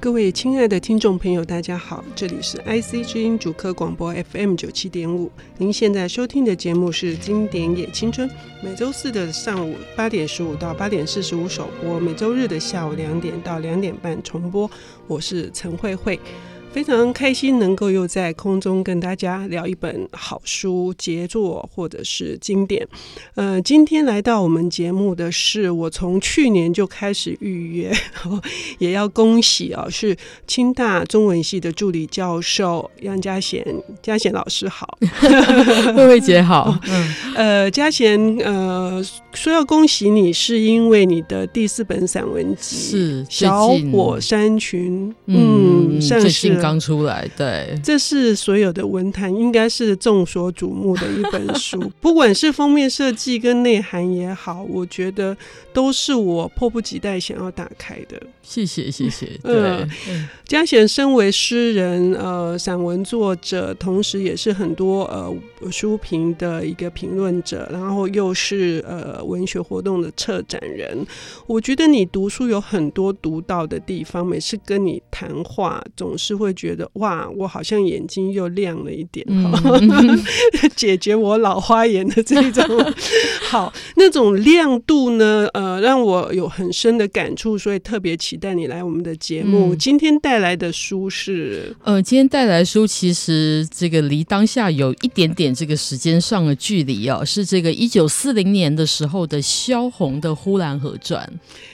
各位亲爱的听众朋友，大家好，这里是 IC 之音主科广播 FM 九七点五。您现在收听的节目是《经典也青春》，每周四的上午八点十五到八点四十五首播，每周日的下午两点到两点半重播。我是陈慧慧。非常开心能够又在空中跟大家聊一本好书、杰作或者是经典。呃，今天来到我们节目的是我从去年就开始预约，也要恭喜啊，是清大中文系的助理教授杨嘉贤，嘉贤老师好，慧慧姐好。嗯，呃，嘉贤，呃，说要恭喜你，是因为你的第四本散文集是《小火山群》，嗯，上市。刚出来，对，这是所有的文坛应该是众所瞩目的一本书，不管是封面设计跟内涵也好，我觉得都是我迫不及待想要打开的。谢谢，谢谢。对，佳娴身为诗人，呃，散文作者，同时也是很多呃书评的一个评论者，然后又是呃文学活动的策展人。我觉得你读书有很多独到的地方，每次跟你谈话总是会。会觉得哇，我好像眼睛又亮了一点，嗯、解决我老花眼的这种 好那种亮度呢，呃，让我有很深的感触，所以特别期待你来我们的节目。嗯、今天带来的书是，呃，今天带来的书其实这个离当下有一点点这个时间上的距离哦，是这个一九四零年的时候的萧红的《呼兰河传》。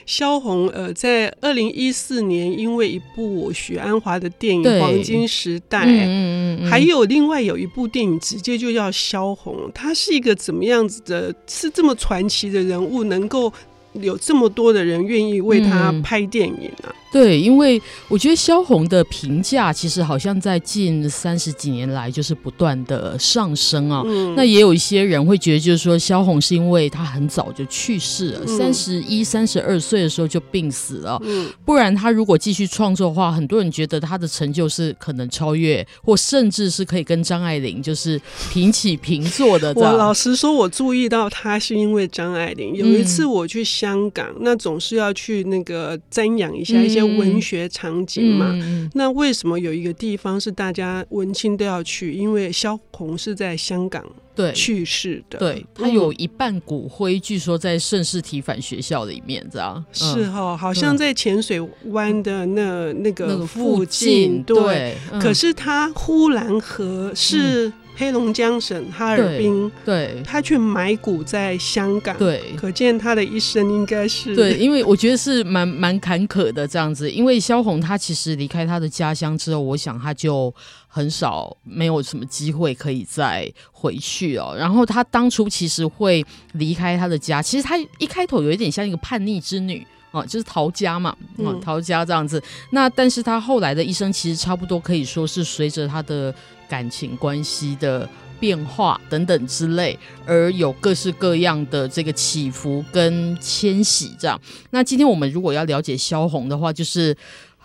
萧红呃，在二零一四年因为一部许鞍华的电影。黄金时代，嗯嗯嗯，还有另外有一部电影，直接就叫萧红。他是一个怎么样子的？是这么传奇的人物，能够有这么多的人愿意为他拍电影啊？嗯对，因为我觉得萧红的评价其实好像在近三十几年来就是不断的上升啊。嗯、那也有一些人会觉得，就是说萧红是因为她很早就去世了，三十一、三十二岁的时候就病死了。嗯、不然她如果继续创作的话，很多人觉得她的成就是可能超越，或甚至是可以跟张爱玲就是平起平坐的。我老实说，我注意到她是因为张爱玲。有一次我去香港，嗯、那总是要去那个瞻仰一下一些。文学场景嘛，嗯、那为什么有一个地方是大家文青都要去？因为萧红是在香港对。去世的，对，他有一半骨灰，据说在圣士提反学校里面，这样。是哈，好像在浅水湾的那那个附近，对。可是他呼兰河是。黑龙江省哈尔滨，对，他去埋骨在香港，对，可见他的一生应该是对，因为我觉得是蛮蛮坎坷的这样子。因为萧红他其实离开他的家乡之后，我想他就很少没有什么机会可以再回去哦。然后他当初其实会离开他的家，其实他一开头有一点像一个叛逆之女。哦，就是逃家嘛，嗯，逃家这样子。嗯、那但是他后来的一生其实差不多可以说是随着他的感情关系的变化等等之类，而有各式各样的这个起伏跟迁徙这样。那今天我们如果要了解萧红的话，就是。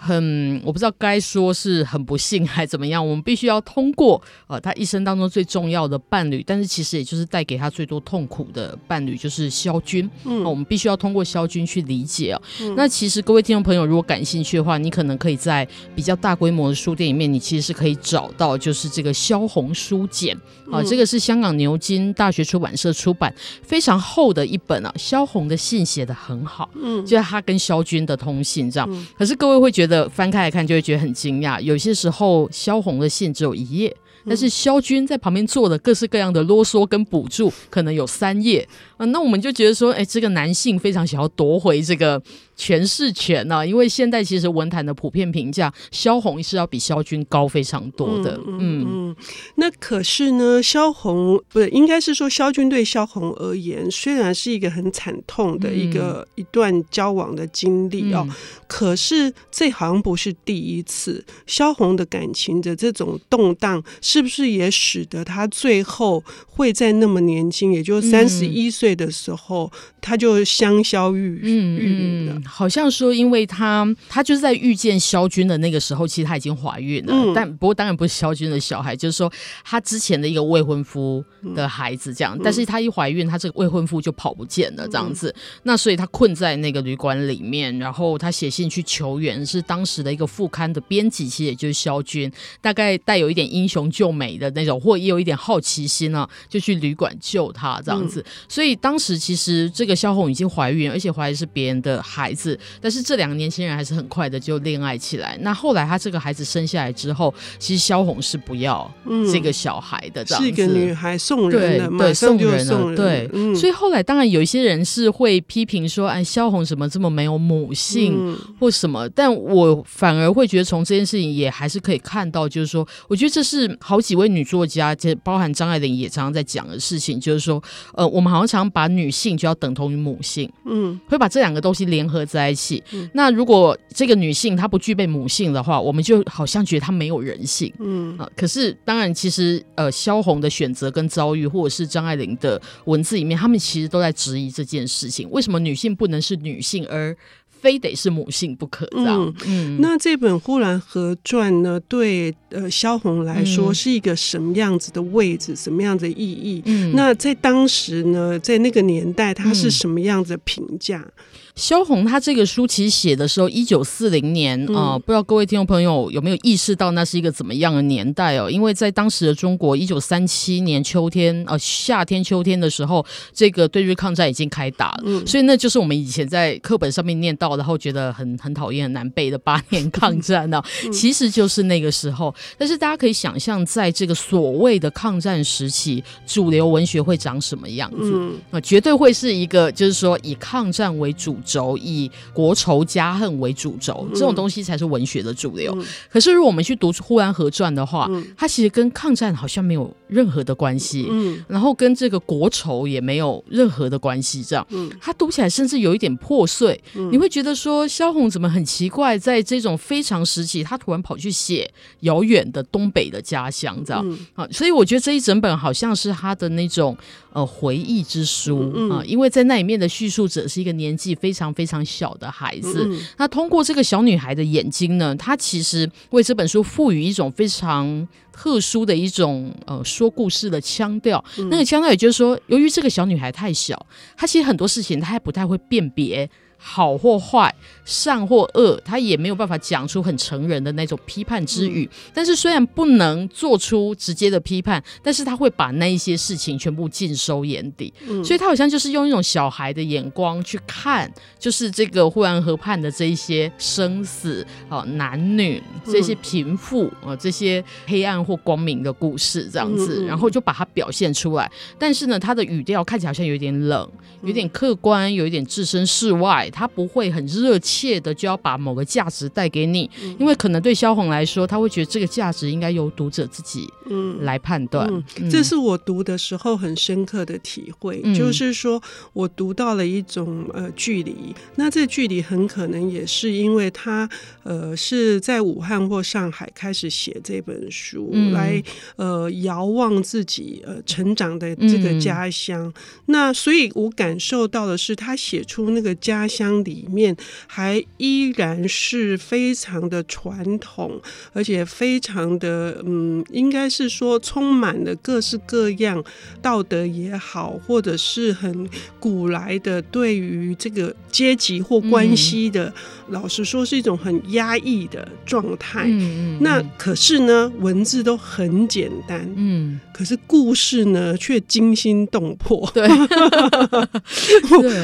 很，我不知道该说是很不幸还怎么样。我们必须要通过呃他一生当中最重要的伴侣，但是其实也就是带给他最多痛苦的伴侣，就是萧军。嗯，我们必须要通过萧军去理解啊。嗯、那其实各位听众朋友，如果感兴趣的话，你可能可以在比较大规模的书店里面，你其实是可以找到，就是这个萧红书简啊，这个是香港牛津大学出版社出版，非常厚的一本啊。萧红的信写的很好，嗯，就是他跟萧军的通信这样。嗯、可是各位会觉得。的翻开来看，就会觉得很惊讶。有些时候，萧红的信只有一页，但是萧军在旁边做的各式各样的啰嗦跟补助，可能有三页啊。那我们就觉得说，哎，这个男性非常想要夺回这个。诠释权呢？因为现在其实文坛的普遍评价，萧红是要比萧军高非常多的。嗯嗯，嗯，那可是呢，萧红不是应该是说萧军对萧红而言，虽然是一个很惨痛的一个、嗯、一段交往的经历哦，嗯、可是这好像不是第一次。萧红的感情的这种动荡，是不是也使得他最后会在那么年轻，也就三十一岁的时候，嗯、他就香消玉殒了？好像说，因为她她就是在遇见萧军的那个时候，其实她已经怀孕了，嗯、但不过当然不是萧军的小孩，就是说她之前的一个未婚夫的孩子这样。嗯、但是她一怀孕，她这个未婚夫就跑不见了这样子。嗯、那所以她困在那个旅馆里面，然后她写信去求援，是当时的一个副刊的编辑，其实也就是萧军，大概带有一点英雄救美的那种，或也有一点好奇心啊，就去旅馆救她这样子。嗯、所以当时其实这个萧红已经怀孕，而且怀的是别人的孩子，但是这两个年轻人还是很快的就恋爱起来。那后来他这个孩子生下来之后，其实萧红是不要这个小孩的，这样子、嗯、是一个女孩送人的，对，对送人了，对。嗯、所以后来当然有一些人是会批评说，哎，萧红怎么这么没有母性、嗯、或什么？但我反而会觉得从这件事情也还是可以看到，就是说，我觉得这是好几位女作家，这包含张爱玲也常常在讲的事情，就是说，呃，我们好像常把女性就要等同于母性，嗯，会把这两个东西联合在一起。嗯、那如果这个女性她不具备母性的话，我们就好像觉得她没有人性，嗯啊。可是当然，其实呃，萧红的选择跟遭遇，或者是张爱玲的文字里面，他们其实都在质疑这件事情：为什么女性不能是女性，而非得是母性不可？这样。嗯，嗯，那这本《呼兰河传》呢，对呃萧红来说是一个什么样子的位置，嗯、什么样子的意义？嗯，那在当时呢，在那个年代，它是什么样子的评价？嗯萧红他这个书其实写的时候，一九四零年啊、呃，不知道各位听众朋友有没有意识到那是一个怎么样的年代哦？因为在当时的中国，一九三七年秋天呃夏天秋天的时候，这个对日抗战已经开打了，嗯、所以那就是我们以前在课本上面念到，然后觉得很很讨厌、很难背的八年抗战呢、其实就是那个时候。但是大家可以想象，在这个所谓的抗战时期，主流文学会长什么样子啊？嗯、绝对会是一个，就是说以抗战为主。轴以国仇家恨为主轴，这种东西才是文学的主流。嗯、可是，如果我们去读《呼兰河传》的话，嗯、它其实跟抗战好像没有任何的关系，嗯，然后跟这个国仇也没有任何的关系。这样，嗯，它读起来甚至有一点破碎。嗯、你会觉得说，萧红怎么很奇怪，在这种非常时期，他突然跑去写遥远的东北的家乡，这样啊？嗯、所以，我觉得这一整本好像是他的那种呃回忆之书啊，嗯、因为在那里面的叙述者是一个年纪非非常非常小的孩子，嗯、那通过这个小女孩的眼睛呢，她其实为这本书赋予一种非常特殊的一种呃说故事的腔调。嗯、那个腔调也就是说，由于这个小女孩太小，她其实很多事情她还不太会辨别。好或坏，善或恶，他也没有办法讲出很成人的那种批判之语。嗯、但是虽然不能做出直接的批判，但是他会把那一些事情全部尽收眼底。嗯、所以他好像就是用一种小孩的眼光去看，就是这个呼兰河畔的这一些生死啊、男女这些贫富啊、这些黑暗或光明的故事这样子，嗯、然后就把它表现出来。但是呢，他的语调看起来好像有点冷，有点客观，有一点置身事外。他不会很热切的就要把某个价值带给你，嗯、因为可能对萧红来说，他会觉得这个价值应该由读者自己嗯。来判断。这是我读的时候很深刻的体会，嗯、就是说我读到了一种呃距离，那这距离很可能也是因为他呃是在武汉或上海开始写这本书，嗯、来呃遥望自己呃成长的这个家乡，嗯、那所以我感受到的是他写出那个家乡。乡里面还依然是非常的传统，而且非常的嗯，应该是说充满了各式各样道德也好，或者是很古来的对于这个阶级或关系的，嗯、老实说是一种很压抑的状态。嗯嗯嗯，那可是呢，文字都很简单，嗯，可是故事呢却惊心动魄。对，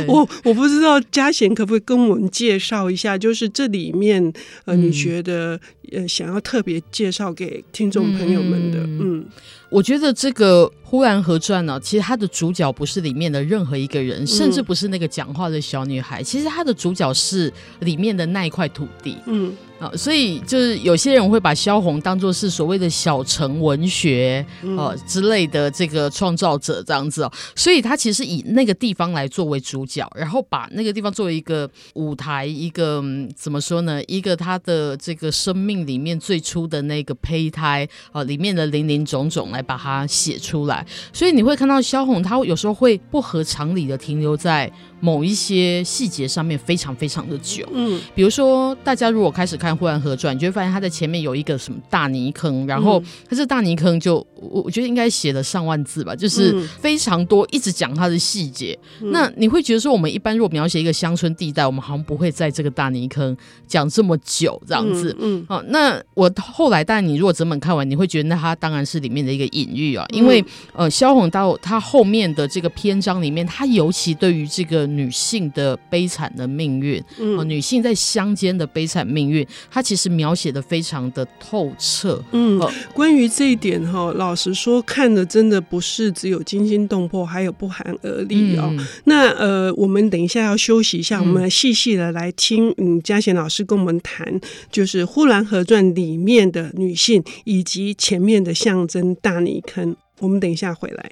我我我不知道嘉贤。可不可以跟我们介绍一下？就是这里面，呃，你觉得呃，想要特别介绍给听众朋友们的，嗯，嗯，我觉得这个《呼兰河传》呢，其实它的主角不是里面的任何一个人，甚至不是那个讲话的小女孩，其实它的主角是里面的那一块土地，嗯。啊，所以就是有些人会把萧红当做是所谓的小城文学，呃、嗯、之类的这个创造者这样子哦，所以他其实以那个地方来作为主角，然后把那个地方作为一个舞台，一个怎么说呢？一个他的这个生命里面最初的那个胚胎啊，里面的林林总总来把它写出来。所以你会看到萧红，他有时候会不合常理的停留在某一些细节上面，非常非常的久。嗯，比如说大家如果开始看《呼兰河传》，你就会发现他在前面有一个什么大泥坑，然后他这大泥坑就我我觉得应该写了上万字吧，就是非常多，一直讲他的细节。那你会觉得说，我们一般如果描写一个乡村地带，我们好像不会在这个大泥坑讲这么久这样子。嗯，好，那我后来，但你如果整本看完，你会觉得那它当然是里面的一个隐喻啊，因为呃，萧红到他后面的这个篇章里面，他尤其对于这个女性的悲惨的命运，嗯，女性在乡间的悲惨命运，她其实描写的非常的透彻。嗯，关于这一点哈，老实说，看的真的不是只有惊心动魄，还有不寒而栗哦。那呃，我们等一下要休息一下，我们细细的来听嗯嘉贤老师跟我们谈，就是《呼兰河传》里面的女性以及前面的象征大泥坑。我们等一下回来。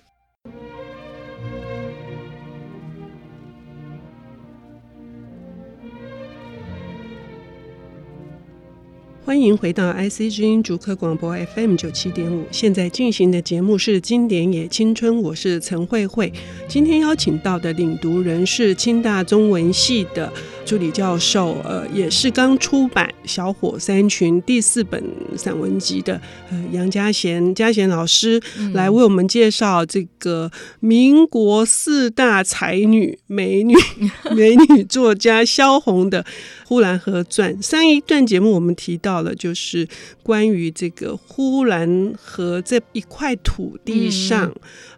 欢迎回到 IC 之音竹科广播 FM 九七点五，现在进行的节目是《经典也青春》，我是陈慧慧。今天邀请到的领读人是清大中文系的助理教授，呃，也是刚出版《小火山群》第四本散文集的呃杨家贤嘉贤老师，来为我们介绍这个民国四大才女美女 美女作家萧红的。《呼兰河传》上一段节目，我们提到了，就是关于这个呼兰河这一块土地上。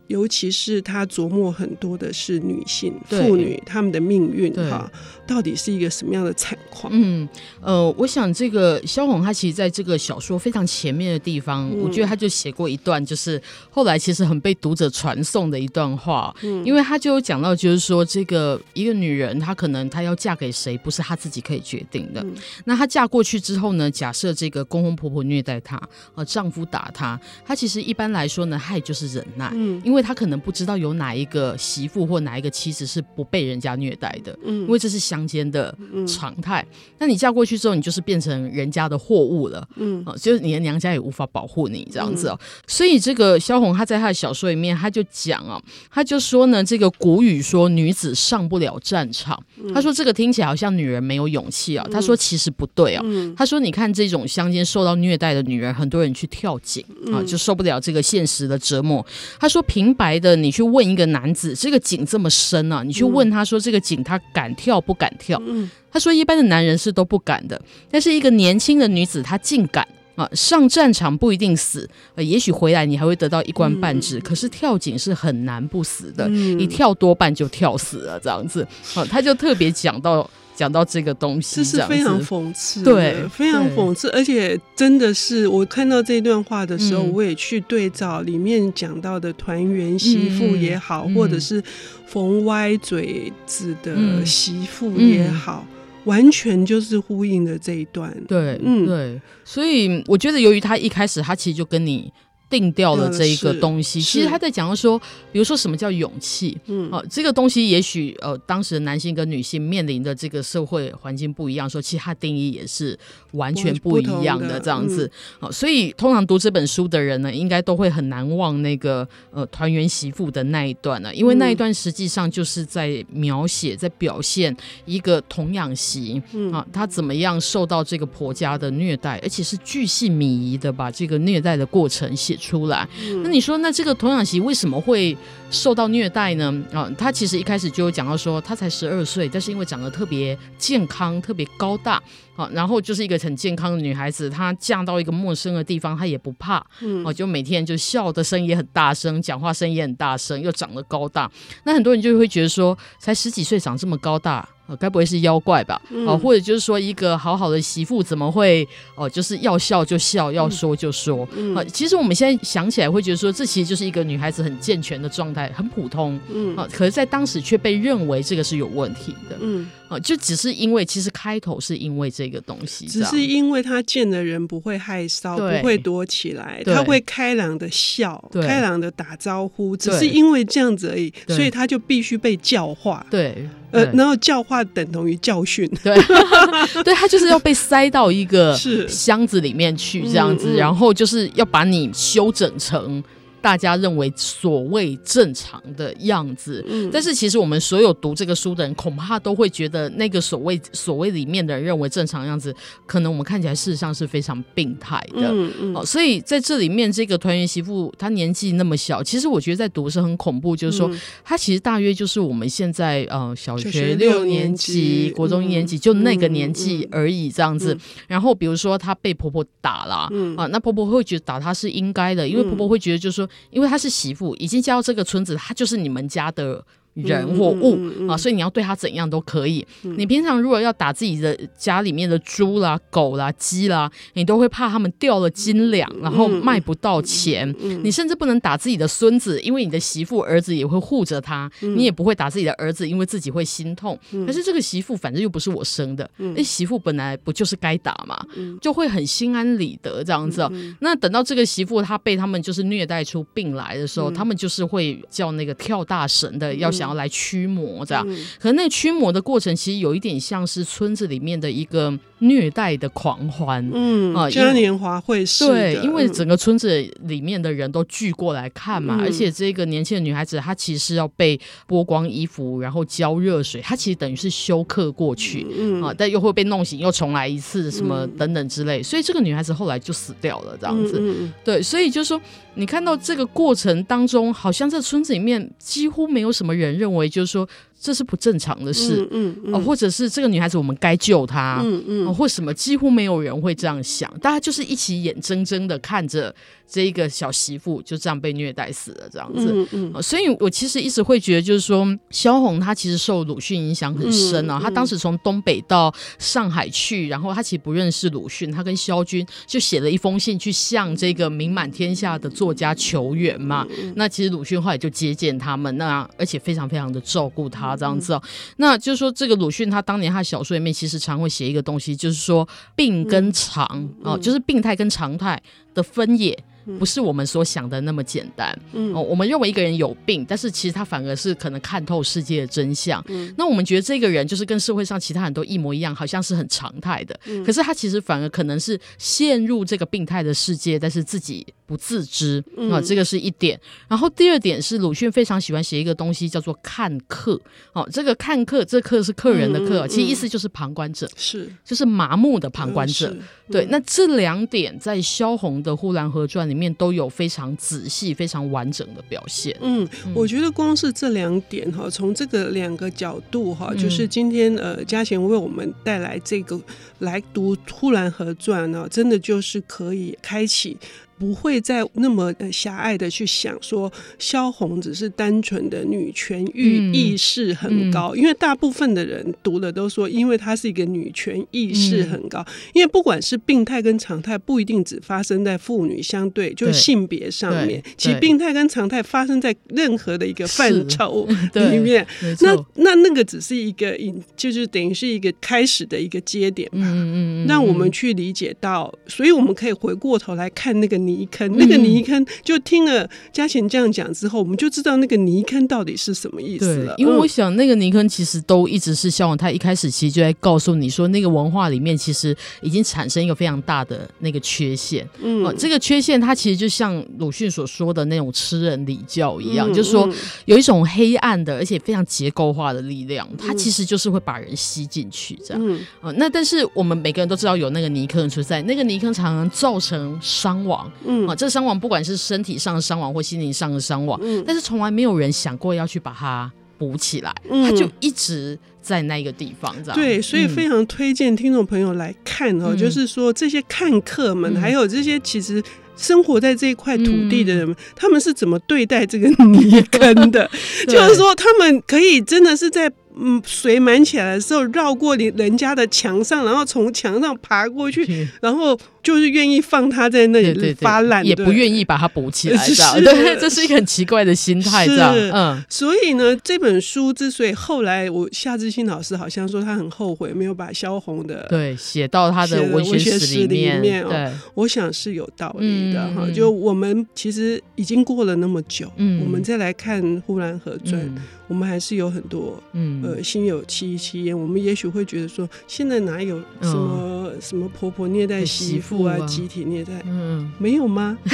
嗯尤其是他琢磨很多的是女性妇女她们的命运哈，到底是一个什么样的惨况？嗯呃，我想这个萧红他其实在这个小说非常前面的地方，嗯、我觉得他就写过一段，就是后来其实很被读者传颂的一段话，嗯，因为他就有讲到，就是说这个一个女人她可能她要嫁给谁，不是她自己可以决定的。嗯、那她嫁过去之后呢，假设这个公公婆婆虐待她，呃，丈夫打她，她其实一般来说呢，她也就是忍耐，嗯，因为。因为他可能不知道有哪一个媳妇或哪一个妻子是不被人家虐待的，嗯，因为这是乡间的常态。那你嫁过去之后，你就是变成人家的货物了，嗯，就是你的娘家也无法保护你这样子哦。所以这个萧红她在她的小说里面，她就讲啊，她就说呢，这个古语说女子上不了战场，她说这个听起来好像女人没有勇气啊。她说其实不对啊，她说你看这种乡间受到虐待的女人，很多人去跳井啊，就受不了这个现实的折磨。她说平。明白的，你去问一个男子，这个井这么深啊，你去问他说这个井他敢跳不敢跳？嗯，他说一般的男人是都不敢的，但是一个年轻的女子她竟敢啊！上战场不一定死，呃，也许回来你还会得到一官半职，嗯，可是跳井是很难不死的，嗯，一跳多半就跳死了这样子。啊，他就特别讲到。讲到这个东西，这是非常讽刺，对，非常讽刺，而且真的是我看到这段话的时候，嗯、我也去对照里面讲到的团圆媳妇也好，嗯、或者是缝歪嘴子的媳妇也好，嗯、完全就是呼应的这一段。对，嗯，对，所以我觉得，由于他一开始他其实就跟你。定掉了这一个东西，其实他在讲说，比如说什么叫勇气，嗯，哦，这个东西也许呃，当时的男性跟女性面临的这个社会环境不一样，说其实他定义也是完全不一样的这样子，哦，所以通常读这本书的人呢，应该都会很难忘那个呃团圆媳妇的那一段呢，因为那一段实际上就是在描写，在表现一个童养媳，啊，她怎么样受到这个婆家的虐待，而且是巨细靡遗的把这个虐待的过程写。出来，那你说，那这个童养媳为什么会受到虐待呢？啊，她其实一开始就有讲到说，她才十二岁，但是因为长得特别健康、特别高大，啊，然后就是一个很健康的女孩子，她嫁到一个陌生的地方，她也不怕，哦，就每天就笑的声音也很大声，讲话声音也很大声，又长得高大，那很多人就会觉得说，才十几岁长这么高大。呃，该不会是妖怪吧？哦、呃，或者就是说，一个好好的媳妇怎么会哦、呃，就是要笑就笑，要说就说。啊、其实我们现在想起来会觉得说，这其实就是一个女孩子很健全的状态，很普通。嗯，啊、呃，可是，在当时却被认为这个是有问题的。嗯。啊，就只是因为，其实开头是因为这个东西，只是因为他见的人不会害臊，不会躲起来，他会开朗的笑，开朗的打招呼，只是因为这样子而已，所以他就必须被教化。对，呃，然后教化等同于教训。对，对他就是要被塞到一个 箱子里面去，这样子，然后就是要把你修整成。大家认为所谓正常的样子。嗯，但是其实我们所有读这个书的人，恐怕都会觉得那个所谓所谓里面的人认为正常样子，可能我们看起来事实上是非常病态的。嗯嗯。哦，所以在这里面，这个团圆媳妇她年纪那么小，其实我觉得在读是很恐怖，就是说她其实大约就是我们现在呃小学六年级、国中一年级就那个年纪而已这样子。然后比如说她被婆婆打了，啊，那婆婆会觉得打她是应该的，因为婆婆会觉得就是说，因为她是媳妇，已经嫁到这个村子，她就是你们家的。人或物、嗯嗯嗯、啊，所以你要对他怎样都可以。嗯、你平常如果要打自己的家里面的猪啦、狗啦、鸡啦，你都会怕他们掉了斤两，然后卖不到钱。你甚至不能打自己的孙子，因为你的媳妇儿子也会护着他。嗯、你也不会打自己的儿子，因为自己会心痛。嗯、可是这个媳妇反正又不是我生的，那、嗯、媳妇本来不就是该打嘛，嗯、就会很心安理得这样子、那等到这个媳妇她被他们就是虐待出病来的时候，嗯、他们就是会叫那个跳大神的，要想。然后来驱魔，这样，嗯、可能那驱魔的过程其实有一点像是村子里面的一个虐待的狂欢，嗯啊，嘉年华会是对，因为整个村子里面的人都聚过来看嘛，嗯、而且这个年轻的女孩子她其实要被剥光衣服，然后浇热水，她其实等于是休克过去，嗯啊，但又会被弄醒，又重来一次，什么等等之类，所以这个女孩子后来就死掉了，这样子，嗯、对，所以就是说。你看到这个过程当中，好像在村子里面几乎没有什么人认为，就是说。这是不正常的事，嗯嗯，嗯、呃，或者是这个女孩子我们该救她，嗯嗯、哦，或什么，几乎没有人会这样想，大家就是一起眼睁睁的看着这一个小媳妇就这样被虐待死了，这样子，嗯所以我其实一直会觉得，就是说萧红她其实受鲁迅影响很深啊，她、当时从东北到上海去，然后她其实不认识鲁迅，她跟萧军就写了一封信去向这个名满天下的作家求援嘛，嗯嗯、那其实鲁迅后来就接见他们，那而且非常非常的照顾他。这样子哦，那就是说，这个鲁迅他当年他小说里面其实常会写一个东西，就是说病跟常哦、嗯，就是病态跟常态的分野。不是我们所想的那么简单。嗯，哦，我们认为一个人有病，但是其实他反而是可能看透世界的真相。嗯，那我们觉得这个人就是跟社会上其他人都一模一样，好像是很常态的。嗯，可是他其实反而可能是陷入这个病态的世界，但是自己不自知。嗯，啊，这个是一点。然后第二点是鲁迅非常喜欢写一个东西叫做看客。哦，这个看客，这客是客人的客，嗯，其实意思就是旁观者，是就是麻木的旁观者。嗯，对，那这两点在萧红的《呼兰河传》里。面都有非常仔细、非常完整的表现。嗯，我觉得光是这两点哈，从这个两个角度哈，就是今天呃，嘉贤为我们带来这个来读《呼兰河传》呢，真的就是可以开启。不会再那么狭隘的去想说萧红只是单纯的女权欲意识很高，嗯嗯、因为大部分的人读了都说，因为她是一个女权意识很高。嗯、因为不管是病态跟常态，不一定只发生在妇女相对就性别上面，其实病态跟常态发生在任何的一个范畴 里面。那那那个只是一个引，就是等于是一个开始的一个节点吧。嗯嗯，让我们去理解到，所以我们可以回过头来看那个。泥坑，那个泥坑，就听了嘉贤这样讲之后，我们就知道那个泥坑到底是什么意思了。因为我想，那个泥坑其实都一直是萧红，他一开始其实就在告诉你说，那个文化里面其实已经产生一个非常大的那个缺陷。嗯、呃，这个缺陷它其实就像鲁迅所说的那种吃人礼教一样，嗯、就是说有一种黑暗的，而且非常结构化的力量，它其实就是会把人吸进去这样。嗯、呃，那但是我们每个人都知道有那个泥坑存在，那个泥坑常常造成伤亡。嗯。啊，这伤亡不管是身体上的伤亡或心灵上的伤亡，嗯，但是从来没有人想过要去把它补起来，嗯，他就一直在那个地方，这样。对，所以非常推荐听众朋友来看哦，嗯，就是说这些看客们，嗯，还有这些其实生活在这一块土地的人们，嗯，他们是怎么对待这个泥坑的？就是说，他们可以真的是在。嗯，水满起来的时候，绕过你人家的墙上，然后从墙上爬过去，然后就是愿意放它在那里发烂，也不愿意把它补起来，是 对，这是一个很奇怪的心态，这样，嗯。所以呢，这本书之所以后来我夏志新老师好像说他很后悔没有把萧红的对写到他的文学史里面，对，我想是有道理的哈。就我们其实已经过了那么久，嗯，我们再来看《呼兰河传》。我们还是有很多，嗯，呃，心有戚戚焉。我们也许会觉得说，现在哪有什么什么婆婆虐待媳妇啊，集体虐待，嗯，没有吗？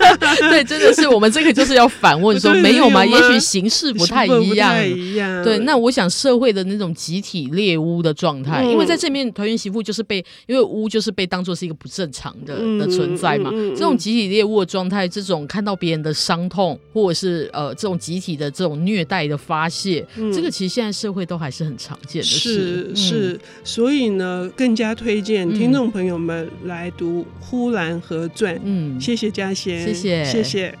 对，真的是我们这个就是要反问说，没有吗？也许形式不太一样。一样。对，那我想社会的那种集体猎巫的状态，因为在这面团圆媳妇就是被，因为巫就是被当做是一个不正常的的存在嘛。这种集体猎巫的状态，这种看到别人的伤痛，或者是呃这种集体的这种虐待的发泄，这个其实现在社会都还是很常见的事。是是，所以呢，更加推荐听众朋友们来读《呼兰河传》。嗯，谢谢嘉贤，谢谢，